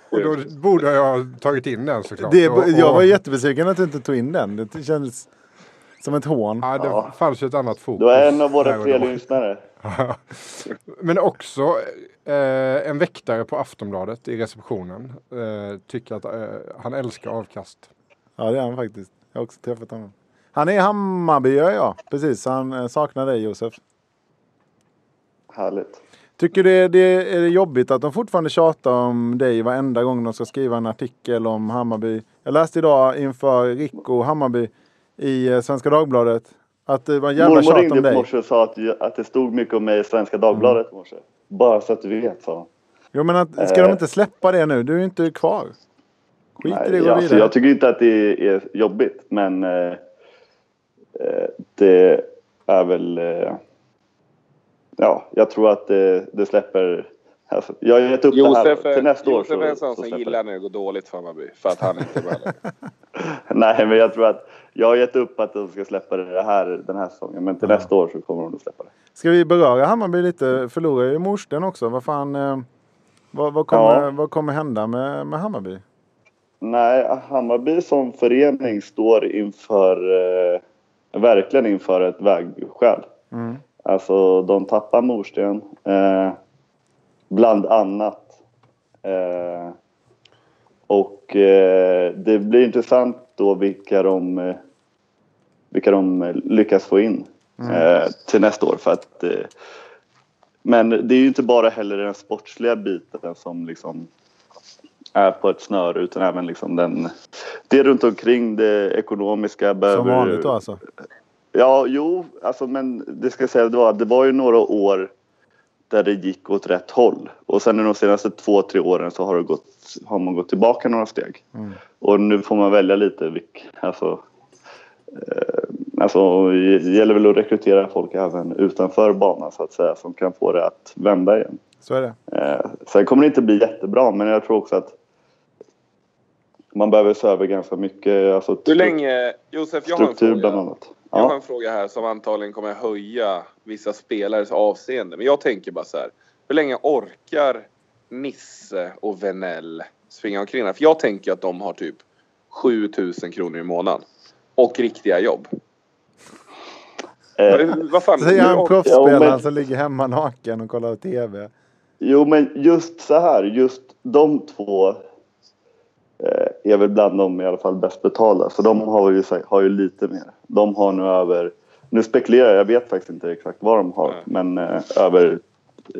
och då borde jag ha tagit in den såklart. Det, och, och, jag var jättebesviken att du inte tog in den. Det kändes som ett hån. Ja, det fanns ju ett annat fokus. Du är en av våra och då. lyssnare. [laughs] Men också eh, en väktare på Aftonbladet i receptionen eh, tycker att eh, han älskar avkast. Ja det är han faktiskt. Jag har också träffat honom. Han är i Hammarby ja, ja. Precis, han eh, saknar dig Josef. Härligt. Tycker du det är det jobbigt att de fortfarande tjatar om dig varenda gång de ska skriva en artikel om Hammarby? Jag läste idag inför Rico Hammarby i eh, Svenska Dagbladet att det var en jävla Mormor tjat ringde om upp i dig. morse och sa att, att det stod mycket om mig i Svenska Dagbladet i morse. Bara så att du vet, hon. Jo men att, ska de inte släppa det nu? Du är ju inte kvar. Skit i det och gå alltså, jag tycker inte att det är jobbigt, men eh, eh, det är väl... Eh, ja, jag tror att det, det släpper... Alltså, jag har gett upp det Josef, här är- till nästa år. Josef är en sån så som gillar det. när det går dåligt för Hammarby. För att han inte är med. [laughs] Nej, men jag tror att jag har gett upp att de ska släppa det här den här säsongen. Men till nästa år så kommer de att släppa det. Ska vi beröra Hammarby lite? Förlorar ju Morsten också. Vad fan... Eh, vad, vad, kommer, Ja. vad kommer hända med, med Hammarby? Nej, Hammarby som förening står inför, eh, verkligen inför ett vägskäl. Mm. Alltså de tappar Morsten, eh, bland annat. Eh, och eh, det blir intressant då vilka de, eh, vilka de eh, lyckas få in eh, till nästa år. För att, eh, men det är ju inte bara heller den sportsliga biten som liksom är på ett snöre utan även liksom den, det runt omkring det ekonomiska. Behöver, Som vanligt då alltså? Ja, jo, alltså men det ska jag säga, det var, det var ju några år där det gick åt rätt håll. Och sen de senaste två, tre åren så har, det gått, har man gått tillbaka några steg. Och nu får man välja lite vilk, alltså, eh, alltså det gäller väl att rekrytera folk även utanför banan så att säga som kan få det att vända igen. Så är det. Eh, sen kommer det inte bli jättebra men jag tror också att man behöver se över ganska mycket. Alltså, Hur länge... Josef, jag har en bland fråga. annat. Jag har Ja. en fråga här som antagligen kommer höja vissa spelares avseende. Men jag tänker bara så här. Hur länge orkar Nisse och Venell springa omkring här? För jag tänker att de har typ 7000 kronor i månaden. Och riktiga jobb. Eh, Vad fan? Säger han proffsspelaren Ja, men- som ligger hemma naken och kollar TV. Jo, men just så här, just de två eh, är väl bland de i alla fall bäst betalda. Så de har ju, har ju lite mer. De har nu över, nu spekulerar jag, jag vet faktiskt inte exakt vad de har, men eh, över,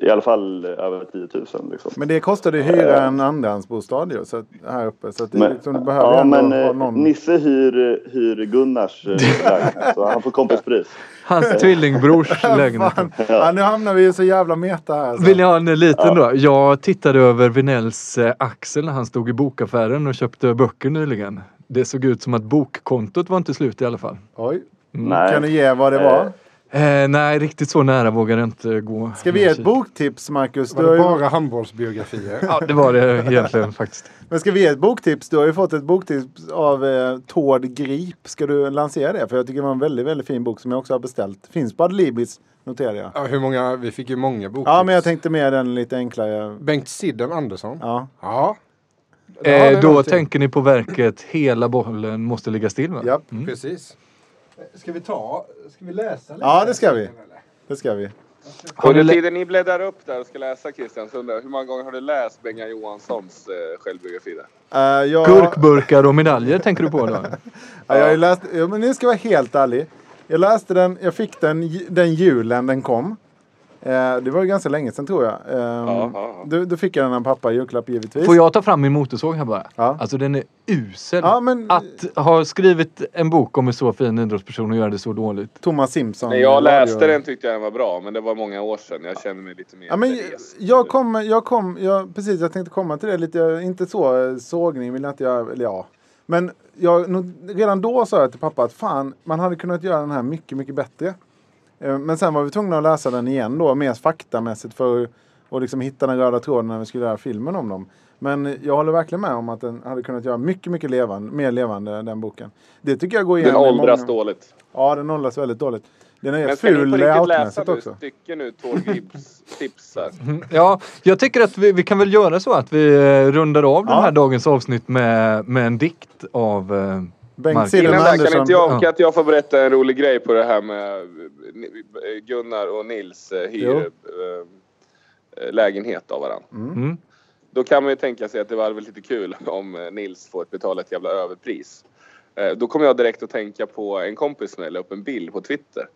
i alla fall eh, över 10 000 liksom. Men det kostade ju hyra en andrahandsbostad ju, så att, här uppe. Så att det Men, liksom, du behöver ja, ändå men ha eh, någon... Nisse hyr, hyr Gunnars eh, [laughs] lägenhet, så han får kompispris. Hans tvillingbrors [laughs] lägenhet. Ja, nu hamnar vi ju så jävla meta här. Så. Vill ni ha en liten då? Jag tittade över Vinells eh, axel när han stod i bokaffären och köpte böcker nyligen. Det såg ut som att bokkontot var inte slut i alla fall. Oj. Nej. Kan du ge vad det var? Eh, nej, riktigt så nära vågar jag inte gå. Ska vi ge ett boktips Marcus? Var det ju... bara handbollsbiografier? Ja, det var det [laughs] egentligen faktiskt. Men ska vi ge ett boktips? Du har ju fått ett boktips av eh, Tord Grip. Ska du lansera det? För jag tycker det var en väldigt, väldigt fin bok som jag också har beställt. Finns på Adlibris, noterar jag. Ja, hur många? Vi fick ju många boktips. Ja, men jag tänkte med den lite enklare. Bengt Sidden Andersson. Ja. Ja. Eh, då någonting. tänker ni på verket Hela bollen måste ligga still va? Japp. Precis. Ska vi ta, ska vi läsa lite? Ja, det ska vi. Det ska vi. Under tiden ni bläddrar upp där och ska läsa Christian så undrar jag, hur många gånger har du läst Bengan Johanssons eh, självbiografi? där? Eh, jag, Gurkburkar och medaljer tänker du på då? [laughs] Ja, jag har läst, ja, men nu ska jag vara helt ärlig. Jag läste den, jag fick den den julen den kom. Eh, det var ju ganska länge sedan tror jag. Eh, ja, ja. Då, då fick jag den av pappa i julklapp givetvis. Får jag ta fram min motorsåg här bara? Ja. Alltså den är usel. Ja, men- Att ha skrivit en bok om en så fin idrottsperson och göra det så dåligt. Thomas Simpson. När jag radio- läste den tyckte jag den var bra, men det var många år sedan. Jag känner mig lite mer Ja, men jag kom, jag kom, jag, precis jag tänkte komma till det lite, jag- inte så eh, sågning vill jag inte göra, eller ja. Men jag, redan då sa jag till pappa att fan, man hade kunnat göra den här mycket, mycket bättre. Eh, Men sen var vi tvungna att läsa den igen då, mer faktamässigt för att liksom hitta den röda tråden när vi skulle göra filmen om dem. Men jag håller verkligen med om att den hade kunnat göra mycket, mycket levande, mer levande den boken. Det tycker jag går igen Den åldras många- dåligt. Ja, den åldras väldigt dåligt. Den är Men ska ni på ful läsa layoutmässigt nu också. stycken nu, Tord Gripps [laughs] tips här? Ja, jag tycker att vi, vi kan väl göra så att vi eh, rundar av den Ja. här dagens avsnitt med, med en dikt av eh, Bengt Mark. Innan där, kan inte, jag, Ja. kan inte jag få berätta en rolig grej på det här med Gunnar och Nils eh, hyr Jo. eh, eh, lägenhet av varandra. Mm. Då kan man ju tänka sig att det var väl lite kul [laughs] om Nils får betala ett jävla överpris. Då kommer jag direkt att tänka på en kompis som la upp en bild på Twitter.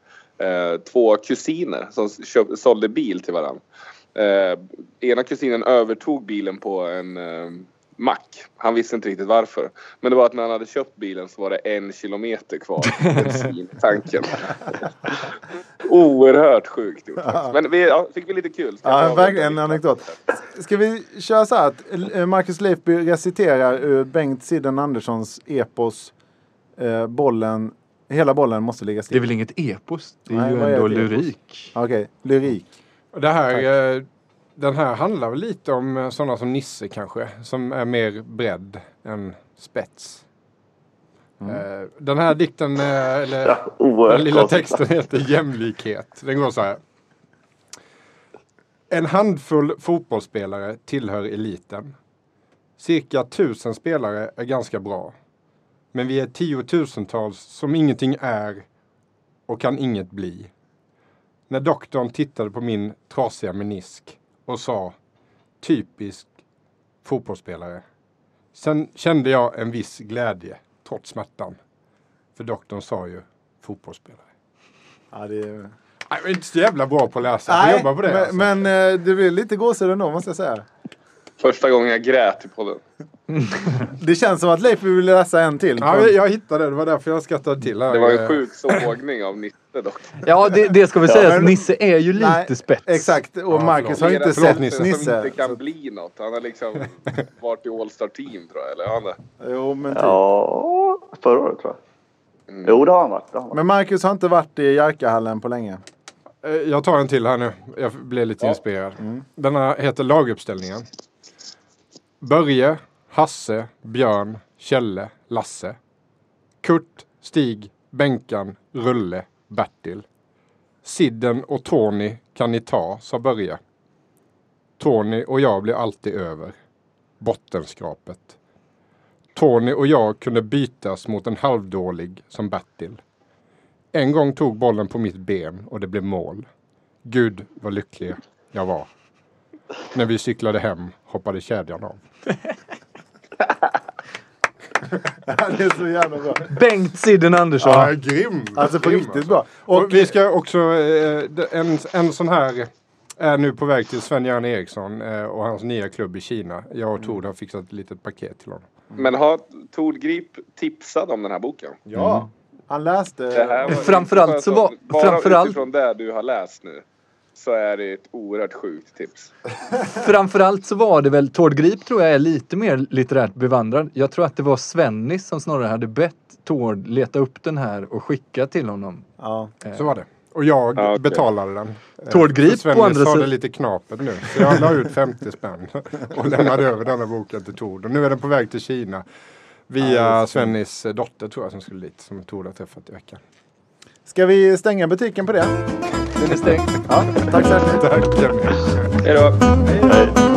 Två kusiner som köp, sålde bil till varandra. Ena kusinen övertog bilen på en mack. Han visste inte riktigt varför. Men det var att när han hade köpt bilen så var det en kilometer kvar till [laughs] bensintanken. Oerhört sjukt gjort. Men vi ja, fick vi lite kul. Ska Ja, verkligen en anekdot. Ska vi köra så här att eh, Marcus Leifby reciterar ur Bengt Sidden Anderssons epos eh, Bollen, hela bollen måste ligga Det är still. väl inget epos? Det är Nej, ju är ändå epos? lyrik. Okej, lyrik. Och Det här, eh, den här handlar väl lite om eh, sådana som Nisse kanske, som är mer bredd än spets. Eh, Den här dikten, eh, eller Ja, den lilla texten heter Jämlikhet. Den går så här. En handfull fotbollsspelare tillhör eliten. Cirka tusen spelare är ganska bra. Men vi är tiotusentals som ingenting är och kan inget bli. När doktorn tittade på min trasiga menisk och sa typisk fotbollsspelare. Sen kände jag en viss glädje trots smärtan. För doktorn sa ju fotbollsspelare. Ja, det är... Jag är inte så jävla bra på att läsa. Jag får jobba på det. men, alltså. men eh, det blir lite gåshud ändå måste jag säga. Första gången jag grät i podden. [laughs] Det känns som att Leifby vill läsa en till. Ja, jag, hittade det. Det var därför jag skrattade till. Här. Det var Eh, en sjuk [laughs] sågning av Nitte dock. Ja, det, det ska vi säga. men- att Nisse är ju lite Nej, spets. Exakt, och Marcus har inte Förlåt, sett Nisse. Nisse. Som inte kan bli något. Han har liksom [laughs] varit i All-Star Team tror jag. Eller han det? Jo, men, typ. Ja, förra året tror jag. Mm. Jo, det har han varit. Det har han varit. men Marcus har inte varit i Jerkahallen på länge. Eh, Jag tar en till här nu. Jag blev lite inspirerad. Mm. Denna heter Laguppställningen. Börje, Hasse, Björn, Kjelle, Lasse. Kurt, Stig, Benkan, Rulle, Bertil. Sidden och Tony kan ni ta, sa Börje. Tony och jag blir alltid över. Bottenskrapet. Tony och jag kunde bytas mot en halvdålig som Bertil. En gång tog bollen på mitt ben och det blev mål. Gud vad lycklig jag var. När vi cyklade hem hoppade kedjan av. det är så jävla bra. Bengt Sidden Andersson. Ja, grym! Alltså på Grym, riktigt alltså. bra. Och, Och vi ska också, eh, en, en sån här är nu på väg till Sven-Göran Eriksson eh, och hans nya klubb i Kina. Jag och Tord har fixat ett litet paket till honom. Men har Tord Grip tipsat om den här boken? ja, han läste... Det här var- Framförallt så var- Bara framförallt- utifrån det du har läst nu så är det ett oerhört sjukt tips. [laughs] Framförallt så var det väl, Tord Grip tror jag är lite mer litterärt bevandrad. Jag tror att det var Svennis som snarare hade bett Tord leta upp den här och skicka till honom. Ja. Så var det. Och jag Ja, okej. betalade den. Eh, Tord Grip på andra sa det sidan- lite knapert nu. Så jag la ut 50 spänn [laughs] och lämnade över denna boken till Tord. Och nu är den på väg till Kina. Via Svennis eh, dotter tror jag som skulle dit. Som Tord har träffat i veckan. Ska vi stänga butiken på det? Den är stängd. Ja, tack så hjärtligt. Tack. Hej då! Hej.